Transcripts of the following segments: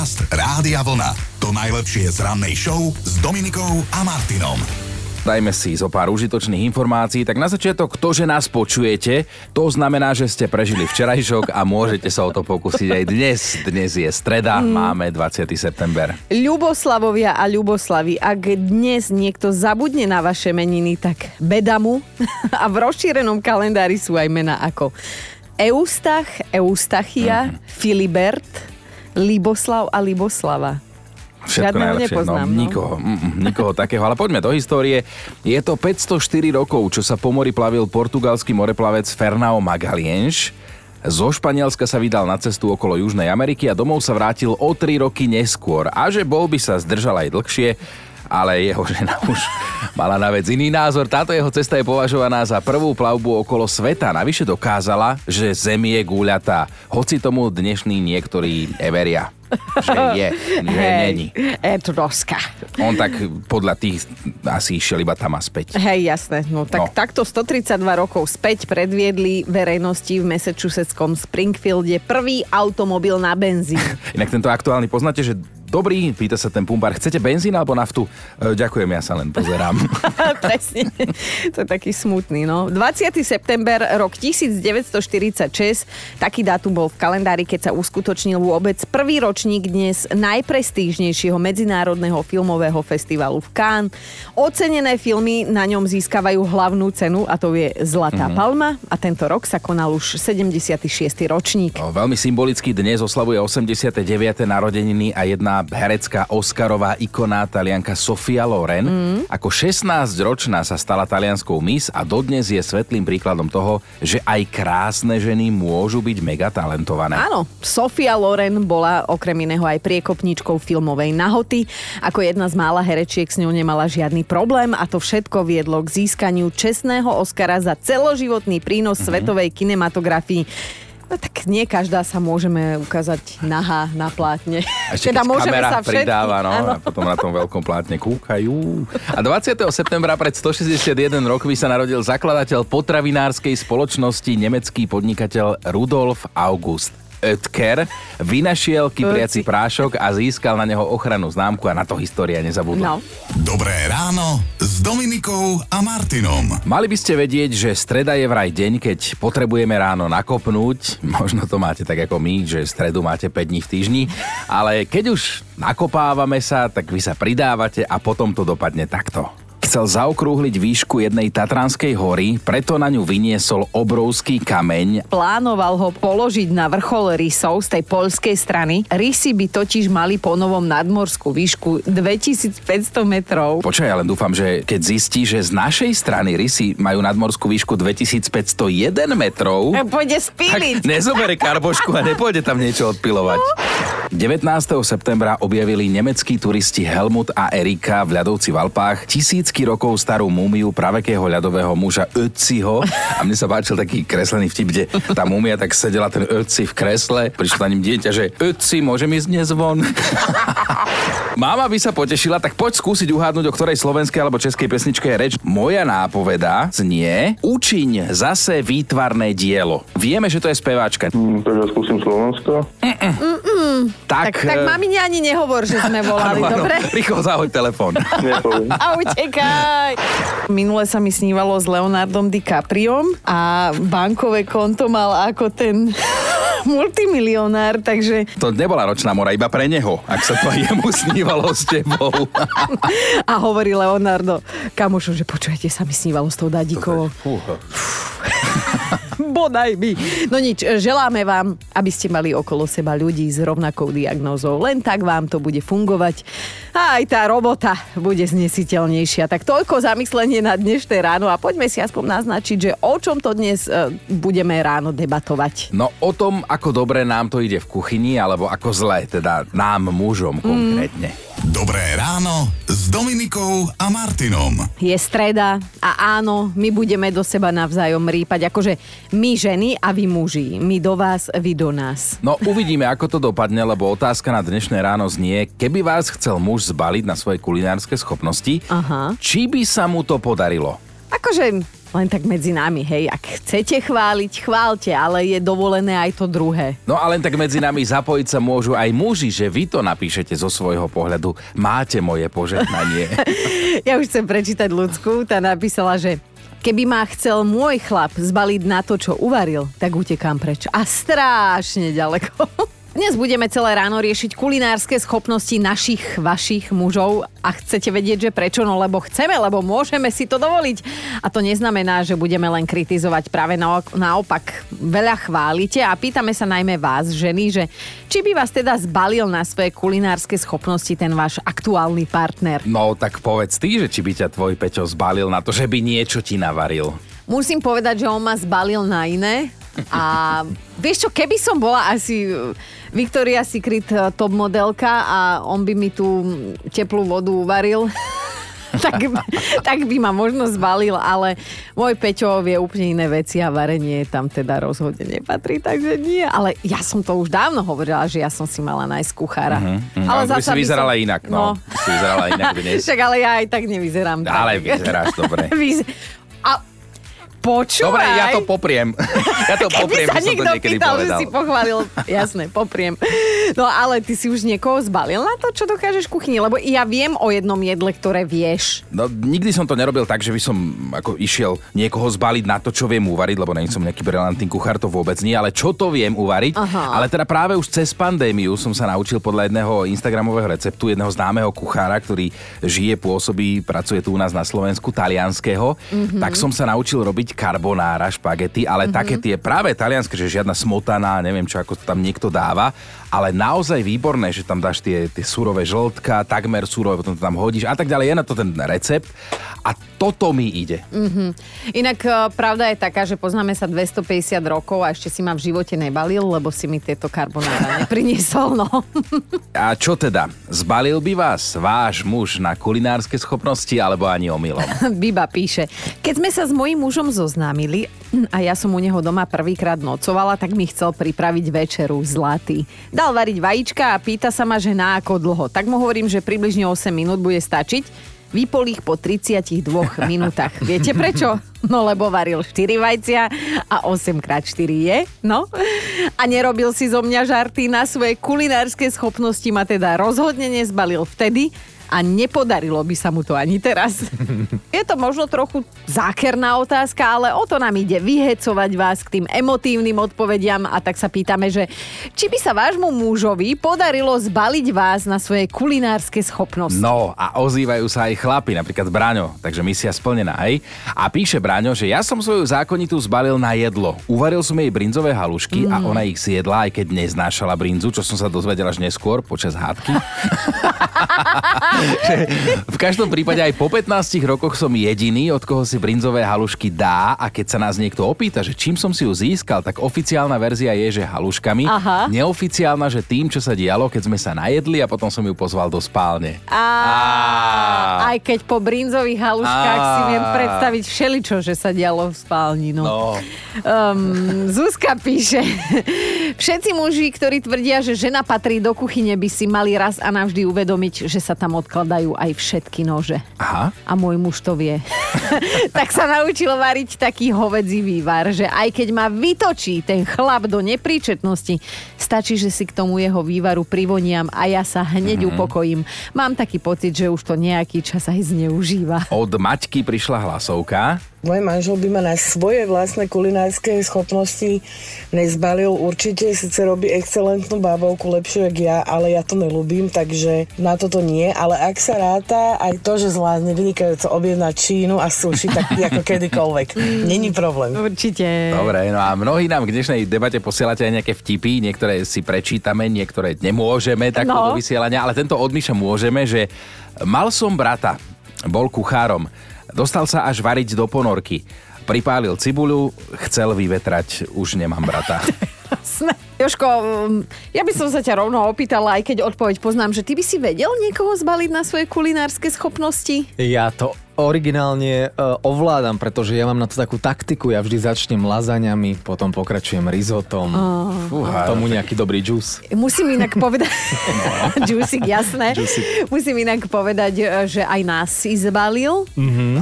Podcast Rádia Vlna. To najlepšie z rannej show s Dominikou a Martinom. Dajme si zo pár užitočných informácií. Tak na začiatok, to, že nás počujete, to znamená, že ste prežili včerajšok a môžete sa o to pokúsiť aj dnes. Dnes je streda, mm. máme 20. september. Ľuboslavovia a Ľuboslavy, ak dnes niekto zabudne na vaše meniny, tak beda mu. a v rozšírenom kalendári sú aj mená ako Eustach, Eustachia, mm. Filibert, Liboslav a Liboslava. Všetko Žiadneho najlepšie. Nepoznám, no, no. Nikoho, mm, mm, nikoho takého. Ale poďme do histórie. Je to 504 rokov, čo sa po mori plavil portugalský moreplavec Fernão Magalhães. Zo Španielska sa vydal na cestu okolo Južnej Ameriky a domov sa vrátil o 3 roky neskôr. A že bol by sa zdržal aj dlhšie, ale jeho žena už mala na vec iný názor. Táto jeho cesta je považovaná za prvú plavbu okolo sveta. Navyše dokázala, že Zem je gúľatá, hoci tomu dnešní niektorí everia že je, že Hej, není. troska. On tak podľa tých asi išiel iba tam a späť. Hej, jasné. No, tak, no. Takto 132 rokov späť predviedli verejnosti v Massachusettskom Springfielde prvý automobil na benzín. Inak tento aktuálny poznáte, že Dobrý, pýta sa ten pumpár, chcete benzín alebo naftu? E, ďakujem, ja sa len pozerám. Presne, to je taký smutný. No. 20. september, rok 1946, taký dátum bol v kalendári, keď sa uskutočnil vôbec prvý ročník dnes najprestížnejšieho medzinárodného filmového festivalu v Cannes. Ocenené filmy na ňom získavajú hlavnú cenu a to je Zlatá mm-hmm. palma a tento rok sa konal už 76. ročník. No, veľmi symbolicky dnes oslavuje 89. narodeniny a herecká Oscarová ikona talianka Sofia Loren. Mm. Ako 16-ročná sa stala talianskou mis a dodnes je svetlým príkladom toho, že aj krásne ženy môžu byť mega talentované. Áno, Sofia Loren bola okrem iného aj priekopničkou filmovej nahoty. Ako jedna z mála herečiek s ňou nemala žiadny problém a to všetko viedlo k získaniu čestného Oscara za celoživotný prínos mm-hmm. svetovej kinematografii. No tak nie každá sa môžeme ukázať nahá na plátne. A teda môžeme kamera sa všetky, pridáva, no, a potom na tom veľkom plátne kúkajú. A 20. septembra pred 161 rokmi sa narodil zakladateľ potravinárskej spoločnosti nemecký podnikateľ Rudolf August Oetker vynašiel kypriaci prášok a získal na neho ochranu známku a na to história nezabudla. No. Dobré ráno s Dominikou a Martinom. Mali by ste vedieť, že streda je vraj deň, keď potrebujeme ráno nakopnúť. Možno to máte tak ako my, že stredu máte 5 dní v týždni. Ale keď už nakopávame sa, tak vy sa pridávate a potom to dopadne takto chcel zaokrúhliť výšku jednej Tatranskej hory, preto na ňu vyniesol obrovský kameň. Plánoval ho položiť na vrchol rysov z tej poľskej strany. Rysy by totiž mali po novom nadmorskú výšku 2500 metrov. Počkaj, ja len dúfam, že keď zistí, že z našej strany rysy majú nadmorskú výšku 2501 metrov... Pôjde spíliť. Tak nezobere karbošku a nepôjde tam niečo odpilovať. 19. septembra objavili nemeckí turisti Helmut a Erika v ľadovci v Alpách tisícky rokov starú múmiu pravekého ľadového muža Ötziho. A mne sa páčil taký kreslený vtip, kde tá múmia tak sedela ten Ötzi v kresle, prišlo na ním dieťa, že Ötzi, môžem ísť dnes von? Máma by sa potešila, tak poď skúsiť uhádnuť, o ktorej slovenskej alebo českej pesničke je reč. Moja nápoveda znie Učiň zase výtvarné dielo. Vieme, že to je speváčka. Mm, tak ja skúsim Slovensko. Mm-mm. Mm-mm. Tak, tak, tak eh, mami ani nehovor, že sme volali, ano, dobre? Rýchlo zahoď telefón. a utekaj. Minule sa mi snívalo s Leonardom DiCapriom a bankové konto mal ako ten multimilionár, takže... To nebola ročná mora, iba pre neho, ak sa to jemu snívalo s tebou. a hovorí Leonardo, kamošo, že počujete, sa mi snívalo s tou Dadikovou. Bodaj by. No nič, želáme vám, aby ste mali okolo seba ľudí s rovnakou diagnózou. Len tak vám to bude fungovať. A aj tá robota bude znesiteľnejšia. Tak toľko zamyslenie na dnešné ráno a poďme si aspoň naznačiť, že o čom to dnes e, budeme ráno debatovať. No o tom, ako dobre nám to ide v kuchyni, alebo ako zle, teda nám mužom konkrétne. Mm. Dobré ráno s Dominikou a Martinom. Je streda a áno, my budeme do seba navzájom rýpať. Akože my ženy a vy muži. My do vás, vy do nás. No uvidíme, ako to dopadne, lebo otázka na dnešné ráno znie, keby vás chcel muž zbaliť na svoje kulinárske schopnosti, Aha. či by sa mu to podarilo? Akože Len tak medzi nami, hej, ak chcete chváliť, chválte, ale je dovolené aj to druhé. No a len tak medzi nami zapojiť sa môžu aj muži, že vy to napíšete zo svojho pohľadu. Máte moje požehnanie. Ja už chcem prečítať ľudskú, tá napísala, že Keby ma chcel môj chlap zbaliť na to, čo uvaril, tak utekám preč. A strašne ďaleko. Dnes budeme celé ráno riešiť kulinárske schopnosti našich, vašich mužov a chcete vedieť, že prečo? No lebo chceme, lebo môžeme si to dovoliť. A to neznamená, že budeme len kritizovať, práve naopak veľa chválite a pýtame sa najmä vás, ženy, že či by vás teda zbalil na svoje kulinárske schopnosti ten váš aktuálny partner. No tak povedz ty, že či by ťa tvoj Peťo zbalil na to, že by niečo ti navaril. Musím povedať, že on ma zbalil na iné, a vieš čo, keby som bola asi Victoria Secret eh, top modelka a on by mi tú teplú vodu uvaril, tak, tak by ma možno zbalil, ale môj Peťo vie úplne iné veci a varenie tam teda rozhodne nepatrí, takže nie. Ale ja som to už dávno hovorila, že ja som si mala nájsť kuchára. Uh-huh, uh-huh. Ale, zase si vyzerala som... inak, no. no. Si vyzerala inak dnes. Však ale ja aj tak nevyzerám. Ale tak. vyzeráš dobre. a Počúvaj. Dobre, ja to popriem. Ja to popriem, že som to pýtal, povedal. že si pochválil, jasné, popriem. No ale ty si už niekoho zbalil na to, čo dokážeš v kuchyni, lebo ja viem o jednom jedle, ktoré vieš. No nikdy som to nerobil tak, že by som ako išiel niekoho zbaliť na to, čo viem uvariť, lebo nie som nejaký brilantný kuchár, to vôbec nie, ale čo to viem uvariť. Aha. Ale teda práve už cez pandémiu som sa naučil podľa jedného Instagramového receptu, jedného známeho kuchára, ktorý žije, pôsobí, pracuje tu u nás na Slovensku, talianského, mm-hmm. tak som sa naučil robiť robiť karbonára, špagety, ale mm-hmm. také tie práve talianské, že žiadna smotana, neviem čo, ako tam niekto dáva, ale naozaj výborné, že tam dáš tie, tie surové žltka, takmer surové, potom to tam hodíš a tak ďalej. Je na to ten recept a toto mi ide. Mm-hmm. Inak uh, pravda je taká, že poznáme sa 250 rokov a ešte si ma v živote nebalil, lebo si mi tieto karbonára nepriniesol, no. a čo teda? Zbalil by vás váš muž na kulinárske schopnosti alebo ani omylom? Biba píše, keď sme sa s mojím mužom zoznámili a ja som u neho doma prvýkrát nocovala, tak mi chcel pripraviť večeru zlatý. Dal variť vajíčka a pýta sa ma, že na ako dlho. Tak mu hovorím, že približne 8 minút bude stačiť vypol ich po 32 minútach. Viete prečo? No lebo varil 4 vajcia a 8 x 4 je, no. A nerobil si zo mňa žarty na svoje kulinárske schopnosti, ma teda rozhodne nezbalil vtedy, a nepodarilo by sa mu to ani teraz. Je to možno trochu zákerná otázka, ale o to nám ide vyhecovať vás k tým emotívnym odpovediam a tak sa pýtame, že či by sa vášmu mužovi podarilo zbaliť vás na svoje kulinárske schopnosti. No a ozývajú sa aj chlapi, napríklad Braňo, takže misia splnená, hej? A píše Braňo, že ja som svoju zákonitu zbalil na jedlo. Uvaril som jej brinzové halušky mm. a ona ich zjedla, aj keď neznášala brinzu, čo som sa dozvedel až neskôr počas hádky. v každom prípade aj po 15 rokoch som jediný, od koho si brinzové halušky dá a keď sa nás niekto opýta, že čím som si ju získal, tak oficiálna verzia je, že haluškami. Aha. Neoficiálna, že tým, čo sa dialo, keď sme sa najedli a potom som ju pozval do spálne. A... Aj keď po brinzových haluškách si viem predstaviť všeličo, že sa dialo v spálni. No. No. Um, Zuzka píše, všetci muži, ktorí tvrdia, že žena patrí do kuchyne, by si mali raz a navždy uvedomiť, že sa tam odkladajú aj všetky nože. Aha. A môj muž to vie. tak sa naučil variť taký hovedzí vývar, že aj keď ma vytočí ten chlap do nepríčetnosti, stačí, že si k tomu jeho vývaru privoniam a ja sa hneď mm-hmm. upokojím. Mám taký pocit, že už to nejaký čas aj zneužíva. Od Maťky prišla hlasovka. Môj manžel by ma na svoje vlastné kulinárske schopnosti nezbalil. Určite síce robí excelentnú bábovku, lepšiu jak ja, ale ja to nelúbim, takže na toto nie. Ale ak sa ráta aj to, že zvládne vynikajúco objednať Čínu a suši, tak ako kedykoľvek. Není problém. Určite. Dobre, no a mnohí nám k dnešnej debate posielate aj nejaké vtipy, niektoré si prečítame, niektoré nemôžeme takto no. do vysielania, ale tento od môžeme, že mal som brata, bol kuchárom Dostal sa až variť do ponorky. Pripálil cibuľu, chcel vyvetrať, už nemám brata. Joško, um, ja by som sa ťa rovno opýtala, aj keď odpoveď poznám, že ty by si vedel niekoho zbaliť na svoje kulinárske schopnosti? Ja to originálne uh, ovládam, pretože ja mám na to takú taktiku. Ja vždy začnem lazaňami, potom pokračujem rizotom, Fúha. tomu nejaký dobrý džús. Musím inak povedať... Juicy, jasné. Musím inak povedať, e, že aj nás si zbalil.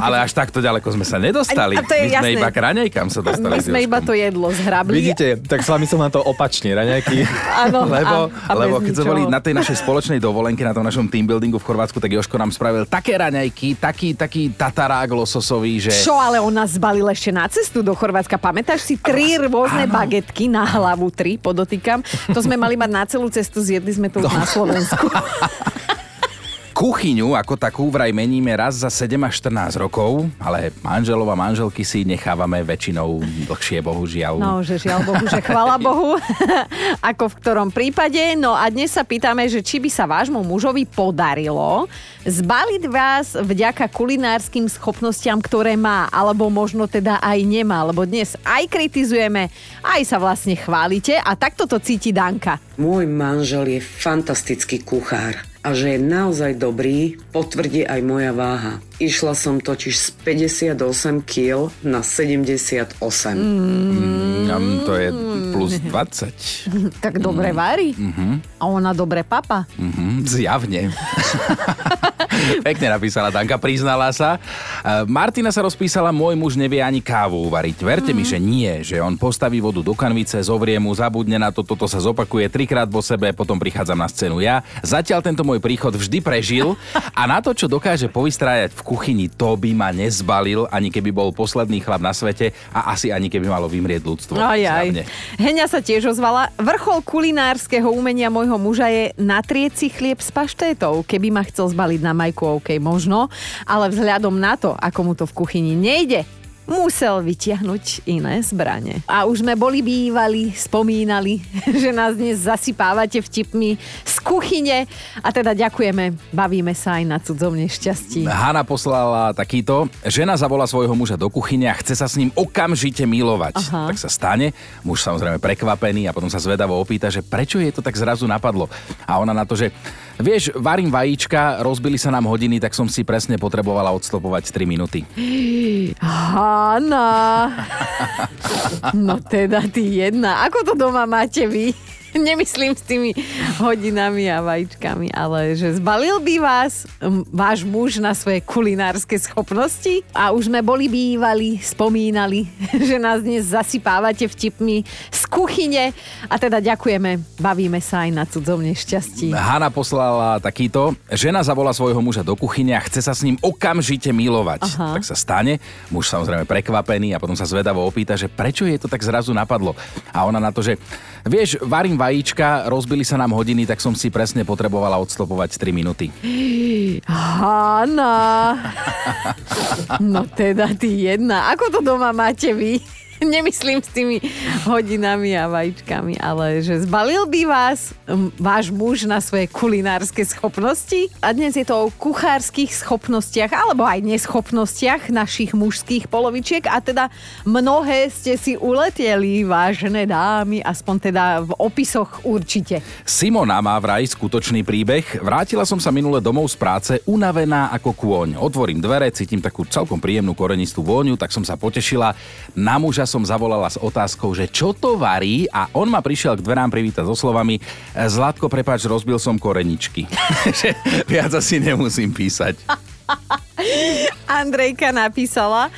Ale až takto ďaleko sme sa nedostali. A- a to je My sme jasné. iba k raňajkám sa dostali. My sme iba to jedlo zhrabli. Vidíte, tak s vami som na to opačne, raňajky. Áno, Lebo, a, a lebo keď sme boli na tej našej spoločnej dovolenke, na tom našom team buildingu v Chorvátsku, tak Joško nám spravil také raňajky, taký, taký tatarák lososový, že... Čo, ale on nás zbalil ešte na cestu do Chorvátska. Pamätáš si tri rôzne bagetky na hlavu, tri, podotýkam. To sme mali mať na celú cestu, zjedli sme to už na Slovensku. Kuchyňu ako takú vraj meníme raz za 7 až 14 rokov, ale manželov a manželky si nechávame väčšinou dlhšie, bohužiaľ. No, že žiaľ Bohu, že chvala Bohu, ako v ktorom prípade. No a dnes sa pýtame, že či by sa vášmu mužovi podarilo zbaliť vás vďaka kulinárskym schopnostiam, ktoré má, alebo možno teda aj nemá, lebo dnes aj kritizujeme, aj sa vlastne chválite a takto to cíti Danka. Môj manžel je fantastický kuchár a že je naozaj dobrý, potvrdí aj moja váha. Išla som totiž z 58 kg na 78. Mm, to je plus 20. Tak dobre varí. A ona dobre papa. Mhm, zjavne. Pekne napísala Danka, priznala sa. E, Martina sa rozpísala, môj muž nevie ani kávu uvariť. Verte mi, že nie, že on postaví vodu do kanvice, zovrie mu, zabudne na to, toto sa zopakuje trikrát po sebe, potom prichádzam na scénu ja. Zatiaľ tento môj príchod vždy prežil a na to, čo dokáže povystrájať v kuchyni, to by ma nezbalil, ani keby bol posledný chlap na svete a asi ani keby malo vymrieť ľudstvo. Aj, aj. Heňa sa tiež ozvala. Vrchol kulinárskeho umenia môjho muža je natrieť si chlieb s paštétou. Keby ma chcel zbaliť na majku, OK, možno. Ale vzhľadom na to, ako mu to v kuchyni nejde, musel vytiahnuť iné zbranie. A už sme boli bývali, spomínali, že nás dnes zasypávate vtipmi z kuchyne. A teda ďakujeme, bavíme sa aj na cudzom nešťastí. Hanna poslala takýto. Žena zavolá svojho muža do kuchyne a chce sa s ním okamžite milovať. Aha. Tak sa stane. Muž samozrejme prekvapený a potom sa zvedavo opýta, že prečo jej to tak zrazu napadlo. A ona na to, že vieš, varím vajíčka, rozbili sa nám hodiny, tak som si presne potrebovala odstopovať 3 minúty. Hanna. No teda ty jedna. Ako to doma máte vy? Nemyslím s tými hodinami a vajíčkami, ale že zbalil by vás váš muž na svoje kulinárske schopnosti? A už sme boli bývali, spomínali, že nás dnes zasypávate vtipmi z kuchyne. A teda ďakujeme, bavíme sa aj na cudzom nešťastí. Hanna poslala takýto. Žena zavolá svojho muža do kuchyne a chce sa s ním okamžite milovať. Aha. Tak sa stane. Muž samozrejme prekvapený a potom sa zvedavo opýta, že prečo jej to tak zrazu napadlo. A ona na to, že vieš, varím vajíčka, rozbili sa nám hodiny, tak som si presne potrebovala odstopovať 3 minúty. Hanna. No teda ty jedna. Ako to doma máte vy? Nemyslím s tými hodinami a vajíčkami, ale že zbalil by vás váš muž na svoje kulinárske schopnosti. A dnes je to o kuchárskych schopnostiach, alebo aj neschopnostiach našich mužských polovičiek. A teda mnohé ste si uleteli, vážené dámy, aspoň teda v opisoch určite. Simona má vraj skutočný príbeh. Vrátila som sa minule domov z práce unavená ako kôň. Otvorím dvere, cítim takú celkom príjemnú korenistú vôňu, tak som sa potešila. Na muža som zavolala s otázkou, že čo to varí a on ma prišiel k dverám privítať so slovami Zlatko, prepáč, rozbil som koreničky. Viac asi nemusím písať. Andrejka napísala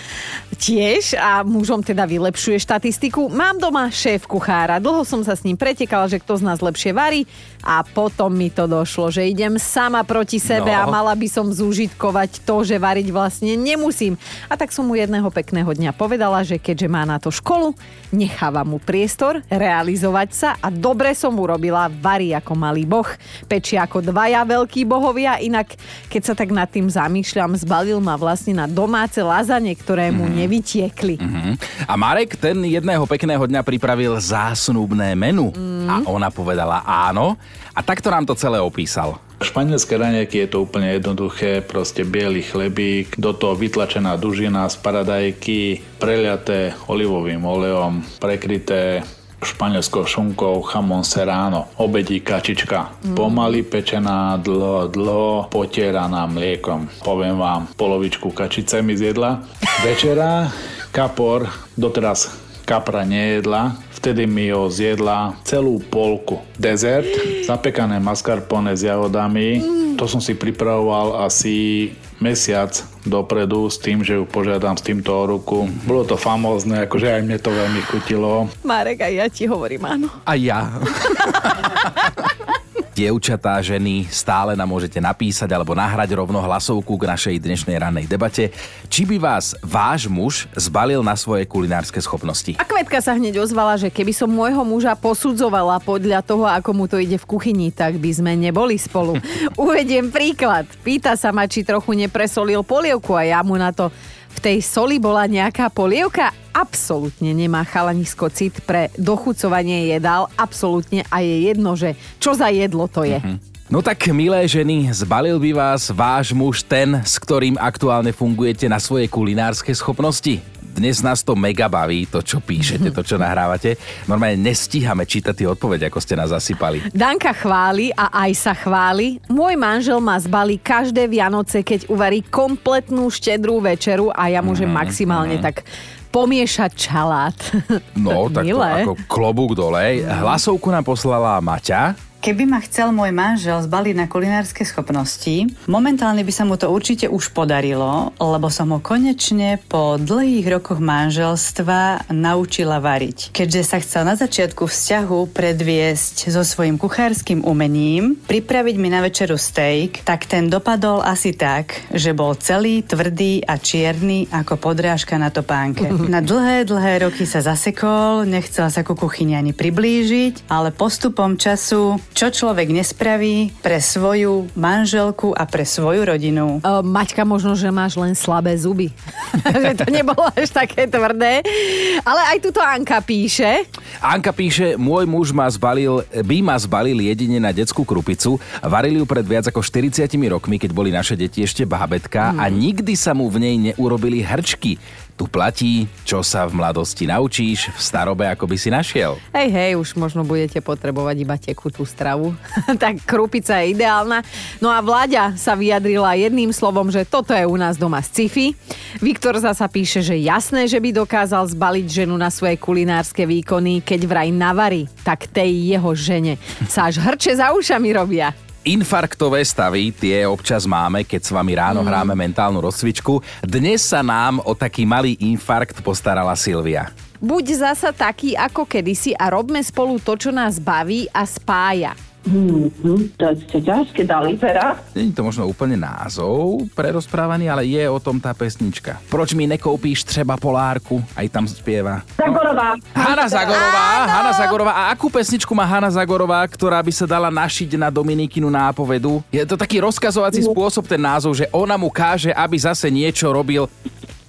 tiež a mužom teda vylepšuje štatistiku. Mám doma šéf kuchára. Dlho som sa s ním pretekala, že kto z nás lepšie varí a potom mi to došlo, že idem sama proti sebe No. a mala by som zúžitkovať to, že variť vlastne nemusím. A tak som mu jedného pekného dňa povedala, že keďže má na to školu, necháva mu priestor realizovať sa a dobre som urobila, varí ako malý boh, pečie ako dvaja veľkí bohovia, inak keď sa tak nad tým zamýšľam, zbalil ma vlastne na domáce lazane, ktoré mu nevytiekli. Mhm. A Marek ten jedného pekného dňa pripravil zásnubné menu. A ona povedala áno. A takto nám to celé opísal. Španielské raňajky je to úplne jednoduché, proste biely chlebík, do toho vytlačená dužina z paradajky, preliaté olivovým olejom, prekryté španielskou šunkou chamon serrano, obedí kačička. Pomaly pečená, dlho, dlho, potieraná mliekom. Poviem vám, polovičku kačice mi zjedla. Večera kapor, doteraz kapra nejedla, vtedy mi ho zjedla celú polku. Dezert, zapekané mascarpone s jahodami, to som si pripravoval asi mesiac dopredu s tým, že ju požiadam s týmto o ruku. Bolo to famózne, akože aj mne to veľmi chutilo. Marek, aj ja ti hovorím áno. A ja. Dievčatá, ženy, stále nám môžete napísať alebo nahrať rovno hlasovku k našej dnešnej rannej debate. Či by vás váš muž zbalil na svoje kulinárske schopnosti? A Kvetka sa hneď ozvala, že keby som môjho muža posudzovala podľa toho, ako mu to ide v kuchyni, tak by sme neboli spolu. Uvediem príklad. Pýta sa ma, či trochu nepresolil polievku a ja mu na to v tej soli bola nejaká polievka? Absolútne nemá chalanisko cit pre dochucovanie jedál, absolútne a je jedno, že čo za jedlo to je. No tak, milé ženy, zbalil by vás váš muž ten, s ktorým aktuálne fungujete na svoje kulinárske schopnosti? Dnes nás to mega baví, to čo píšete, to čo nahrávate. Normálne nestíhame čítať tie odpovede, ako ste nás zasypali. Danka chváli a aj sa chváli. Môj manžel ma zbalí každé Vianoce, keď uvarí kompletnú štedrú večeru a ja môžem maximálne tak pomiešať čalát. No, tak to ako klobúk dole. Hlasovku nám poslala Maťa. Keby ma chcel môj manžel zbaliť na kulinárske schopnosti, momentálne by sa mu to určite už podarilo, lebo som ho konečne po dlhých rokoch manželstva naučila variť. Keďže sa chcel na začiatku vzťahu predviesť so svojím kuchárskym umením, pripraviť mi na večeru steak, tak ten dopadol asi tak, že bol celý tvrdý a čierny ako podrážka na topánke. Na dlhé, dlhé roky sa zasekol, nechcel sa ku kuchyni ani priblížiť, ale postupom času čo človek nespraví pre svoju manželku a pre svoju rodinu. Uh, Maťka, možno, že máš len slabé zuby. že to nebolo až také tvrdé. Ale aj tuto Anka píše. Anka píše, môj muž ma zbalil, by ma zbalil jedine na detskú krupicu. Varili ju pred viac ako 40 rokmi, keď boli naše deti ešte bábetka a nikdy sa mu v nej neurobili hrčky. Tu platí, čo sa v mladosti naučíš, v starobe ako by si našiel. Hej, hej, už možno budete potrebovať iba tekutú stravu. tak krupica je ideálna. No a Vláďa sa vyjadrila jedným slovom, že toto je u nás doma sci-fi. Viktor zasa píše, že jasné, že by dokázal zbaliť ženu na svoje kulinárske výkony, keď vraj navarí, tak tej jeho žene sa až hrče za ušami robia. Infarktové stavy, tie občas máme, keď s vami ráno hráme mentálnu rozcvičku. Dnes sa nám o taký malý infarkt postarala Silvia. Buď zasa taký ako kedysi a robme spolu to, čo nás baví a spája. Mhm, to ste ťažké dali. Není to možno úplne názov pre rozprávaný, ale je o tom tá pesnička. Proč mi nekoupíš třeba polárku? Aj tam spieva. Zagorová. Hanna Zagorová, Hanna Zagorová. A akú pesničku má Hanna Zagorová, ktorá by sa dala našiť na Dominikinu nápovedu? Je to taký rozkazovací spôsob ten názov, že ona mu káže, aby zase niečo robil.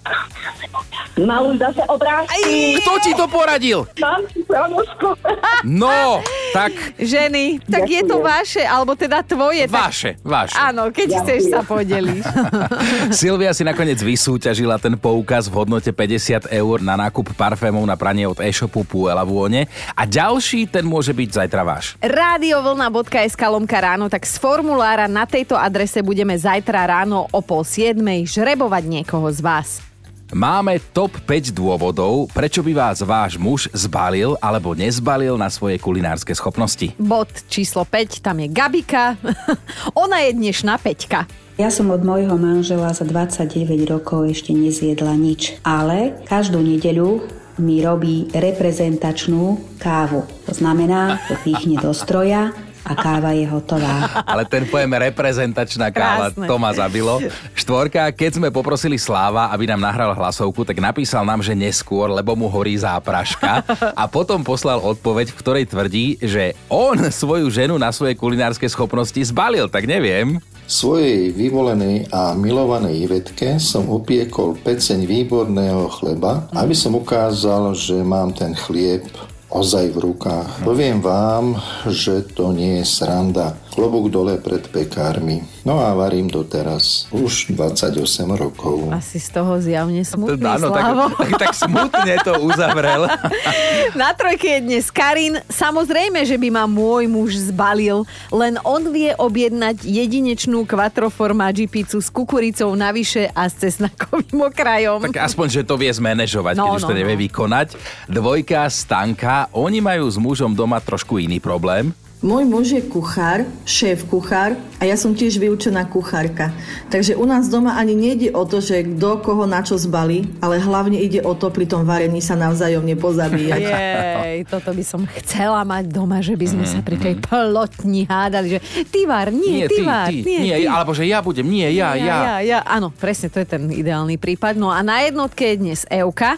Maluj zase obrázky. Kto ti to poradil? Mám si pramoško. No, tak Ženy, tak je to vaše, alebo teda tvoje. Tak... vaše, vaše. Áno, keď chceš sa podeliť. Silvia si nakoniec vysúťažila ten poukaz v hodnote 50 eur na nákup parfémov na pranie od e-shopu Puela Vône a ďalší ten môže byť zajtra váš. Radiovlna.sk lomka ráno, tak z formulára na tejto adrese budeme zajtra ráno o pol siedmej žrebovať niekoho z vás. Máme top 5 dôvodov, prečo by vás váš muž zbalil alebo nezbalil na svoje kulinárske schopnosti. Bod číslo 5, tam je Gabika. Ona je dnešná Peťka. Ja som od môjho manžela za 29 rokov ešte nezjedla nič, ale každú nedeľu mi robí reprezentačnú kávu. To znamená, že píchne do stroja a káva je hotová. Ale ten pojem reprezentačná káva, Krásne. to ma zabilo. Štvorka, keď sme poprosili Sláva, aby nám nahral hlasovku, tak napísal nám, že neskôr, lebo mu horí zápraška. A potom poslal odpoveď, v ktorej tvrdí, že on svoju ženu na svoje kulinárske schopnosti zbalil, tak neviem. Svojej vyvolenej a milovanej Ivetke som upiekol peceň výborného chleba, aby som ukázal, že mám ten chlieb ozaj v rukách. Poviem vám, že to nie je sranda. Klobúk dole pred pekármi. No a varím doteraz. Už 28 rokov. Asi z toho zjavne smutný, Áno, tak, tak, tak smutne to uzavrel. Na trojke je dnes Karin. Samozrejme, že by ma môj muž zbalil, len on vie objednať jedinečnú quattroformaggi pizzu s kukuricou navyše a s cesnakovým okrajom. Tak aspoň, že to vie zmanéžovať, No, keď už to no, nevie no. vykonať. Dvojka, Stanka, oni majú s mužom doma trošku iný problém. Môj muž je kuchár, šéf kuchár a ja som tiež vyučená kuchárka. Takže u nás doma ani nejde o to, že kto koho na čo zbalí, ale hlavne ide o to pri tom varení sa navzájom nepozabíjať. Jej, toto by som chcela mať doma, že by sme sa pri tej plotni hádali, že ty var, nie, ty, var, ty, nie, nie, ty. alebo že ja budem, nie, ja, ja. ja, ja. Áno, presne, to je ten ideálny prípad. No a na jednotke je dnes Euka.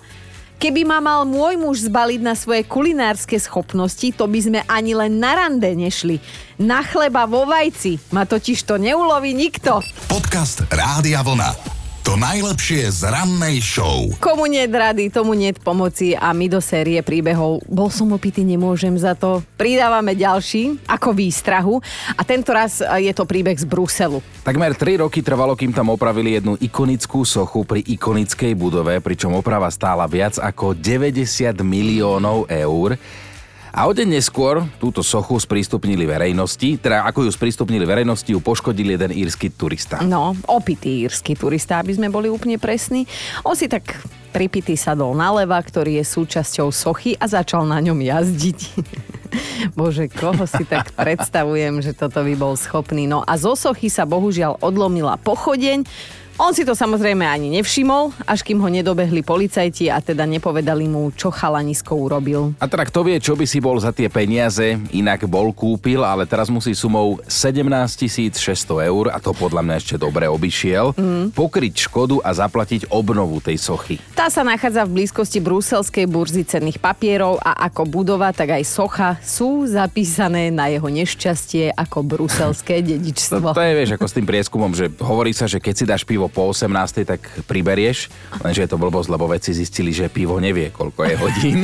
Keby ma mal môj muž zbaliť na svoje kulinárske schopnosti, to by sme ani len na rande nešli. Na chleba vo vajci ma totiž to neuloví nikto. Podcast Rádia Vlna. To najlepšie z rannej show. Komu nie rady, tomu nie pomoci a my do série príbehov Bol som opitý, nemôžem za to. Pridávame ďalší, ako výstrahu. A tento raz je to príbeh z Bruselu. Takmer 3 roky trvalo, kým tam opravili jednu ikonickú sochu pri ikonickej budove, pričom oprava stála viac ako 90 miliónov eur. A o deň neskôr túto sochu sprístupnili verejnosti, teda ako ju sprístupnili verejnosti, ju poškodil jeden írsky turista. No, opitý írsky turista, aby sme boli úplne presní. On si tak pripitý sadol na leva, ktorý je súčasťou sochy a začal na ňom jazdiť. Bože, koho si tak predstavujem, že toto by bol schopný. No a zo sochy sa bohužiaľ odlomila pochodeň. On si to samozrejme ani nevšimol, až kým ho nedobehli policajti a teda nepovedali mu, čo chalanisko urobil. A teda kto vie, čo by si bol za tie peniaze, inak bol kúpil, ale teraz musí sumou 17 600 eur, a to podľa mňa ešte dobre obišiel, mm. pokryť škodu a zaplatiť obnovu tej sochy. Tá sa nachádza v blízkosti bruselskej burzy cenných papierov a ako budova, tak aj socha sú zapísané na jeho nešťastie ako bruselské To, dedičstvo. to je, vieš, ako s tým prieskumom, že hovorí sa, že keď si dáš pivo po 18, tak priberieš, lenže je to blbosť, lebo vedci zistili, že pivo nevie, koľko je hodín.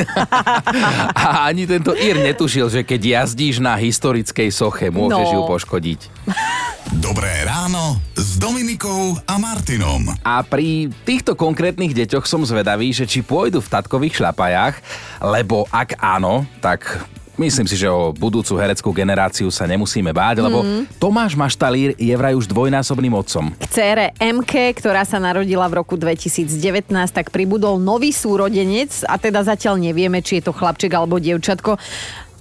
a ani tento Ír netušil, že keď jazdíš na historickej soche, môžeš No. ju poškodiť. Dobré ráno s Dominikou a Martinom. A pri týchto konkrétnych deťoch som zvedavý, že či pôjdu v tatkových šľapajách, lebo ak áno, tak myslím si, že o budúcu hereckú generáciu sa nemusíme báť, lebo Mm. Tomáš Maštalír je vraj už dvojnásobným otcom. K cére MK, ktorá sa narodila v roku 2019, tak pribudol nový súrodenec a teda zatiaľ nevieme, či je to chlapček alebo dievčatko.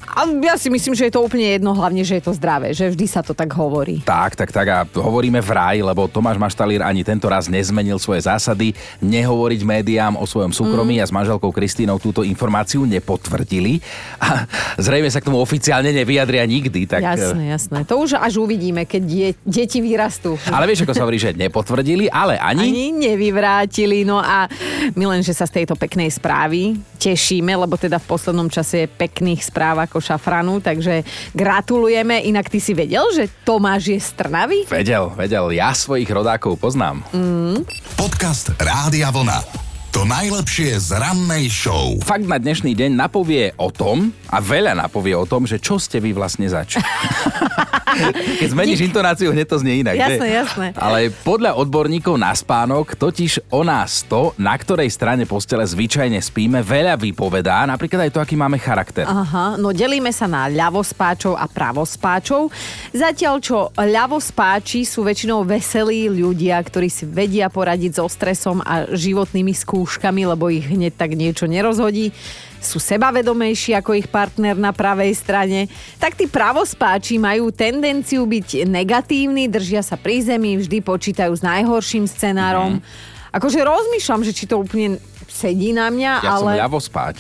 A ja si myslím, že je to úplne jedno, hlavne, že je to zdravé, že vždy sa to tak hovorí. Tak, tak, tak a hovoríme vraj, lebo Tomáš Maštalír ani tento raz nezmenil svoje zásady, nehovoriť médiám o svojom súkromí Mm. a s manželkou Kristínou túto informáciu nepotvrdili. A zrejme sa k tomu oficiálne nevyjadria nikdy. Tak, Jasné, jasné. To už až uvidíme, keď die, deti vyrastú. Ale vieš, ako sa hovorí, že nepotvrdili, ale ani... Ani nevyvrátili. No a my len, že sa z tejto peknej správy tešíme, lebo teda v poslednom čase je pekných správ ako šafranu, takže gratulujeme. Inak ty si vedel, že Tomáš je z Trnavy? Vedel, vedel, ja svojich rodákov poznám. Mm. Podcast Rádia Vlna. To najlepšie z rannej show. Fakt na dnešný deň napovie o tom, a veľa napovie o tom, že čo ste vy vlastne zač. Keď zmeníš intonáciu, hneď to znie inak. Jasné, jasné. Ale podľa odborníkov na spánok, totiž o nás to, na ktorej strane postele zvyčajne spíme, veľa vypovedá, napríklad aj to, aký máme charakter. Aha, no delíme sa na ľavospáčov a pravospáčov. Zatiaľ, čo ľavospáči sú väčšinou veselí ľudia, ktorí si vedia poradiť so stresom a životnými skúškami, lebo ich hneď tak niečo nerozhodí sú sebavedomejší ako ich partner na pravej strane, tak tí pravospáči majú tendenciu byť negatívni, držia sa pri zemi, vždy počítajú s najhorším scenárom. Akože rozmýšľam, že či to úplne sedí na mňa, Ja som ale... ľavospáč.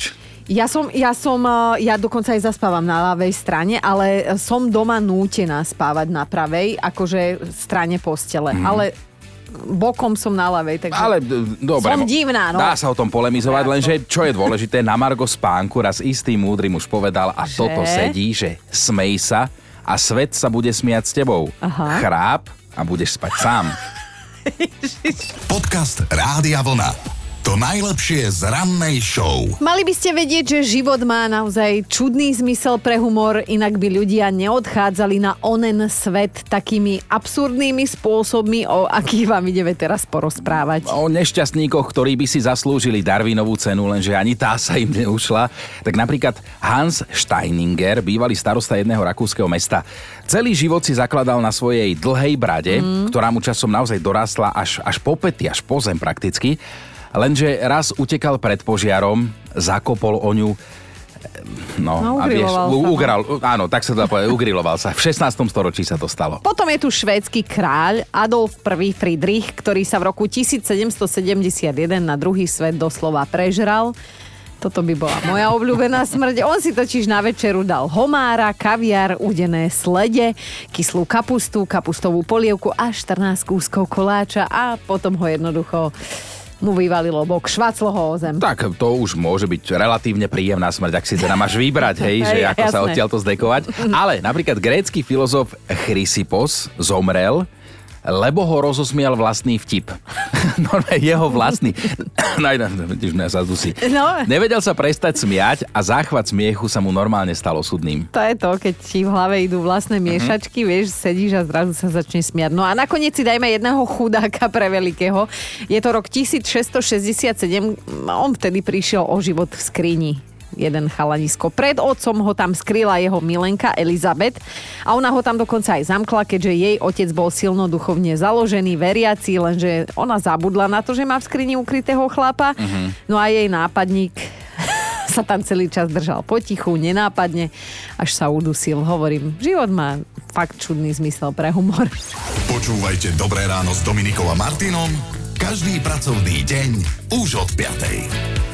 Ja som, ja som, eh, ja dokonca aj zaspávam na ľavej strane, ale som doma nútená spávať na pravej, akože strane postele. Mhm. Ale bokom som na ľavej, takže... Ale dobre. Som mo- divná, no. Dá sa o tom polemizovať, lenže čo je dôležité, na Margo spánku raz istý múdry muž povedal a Že? toto sedí, že smej sa a svet sa bude smiať s tebou. Aha. Chráp a budeš spať sám. Podcast Rádia Vlna. To najlepšie z rannej show. Mali by ste vedieť, že život má naozaj čudný zmysel pre humor, inak by ľudia neodchádzali na onen svet takými absurdnými spôsobmi, o akých vám ideme teraz porozprávať. O nešťastníkoch, ktorí by si zaslúžili Darwinovú cenu, lenže ani tá sa im neušla. Tak napríklad Hans Steininger, bývalý starosta jedného rakúskeho mesta, celý život si zakladal na svojej dlhej brade, mm. ktorá mu časom naozaj dorastla až, až po pety, až po zem prakticky. Lenže raz utekal pred požiarom, zakopol o ňu No, No, a vieš, sa, no. ugral, áno, tak sa to dá povedať, ugriloval sa. V 16. storočí sa to stalo. Potom je tu švédsky kráľ Adolf I. Friedrich, ktorý sa v roku 1771 na druhý svet doslova prežral. Toto by bola moja obľúbená smrť. On si totiž na večeru dal homára, kaviar, udené slede, kyslú kapustu, kapustovú polievku a 14 kúskov koláča a potom ho jednoducho mu vyvalilo bok, švaclo ho o zem. Tak to už môže byť relatívne príjemná smrť, ak si teda máš vybrať, hej, že ako sa jasné. odtiaľ to zdekovať. Ale napríklad grécky filozof Chrysippos zomrel, lebo ho rozosmial vlastný vtip. Normálne jeho vlastný. No, no, vidíš, mňa sa dusí. No. Nevedel sa prestať smiať a záchvat smiechu sa mu normálne stalo súdnym. To je to, keď ti v hlave idú vlastné miešačky, vieš, sedíš a zrazu sa začne smiať. No a nakoniec si dajme jedného chudáka pre veľkého. Je to rok 1667, on vtedy prišiel o život v skrini jeden chalanisko. Pred otcom ho tam skryla jeho milenka Elizabeth a ona ho tam dokonca aj zamkla, keďže jej otec bol silno duchovne založený, veriaci, lenže ona zabudla na to, že má v skrini ukrytého chlapa. No a jej nápadník sa tam celý čas držal potichu, nenápadne, až sa udusil. Hovorím, život má fakt čudný zmysel pre humor. Počúvajte Dobré ráno s Dominikom a Martinom každý pracovný deň už od 5.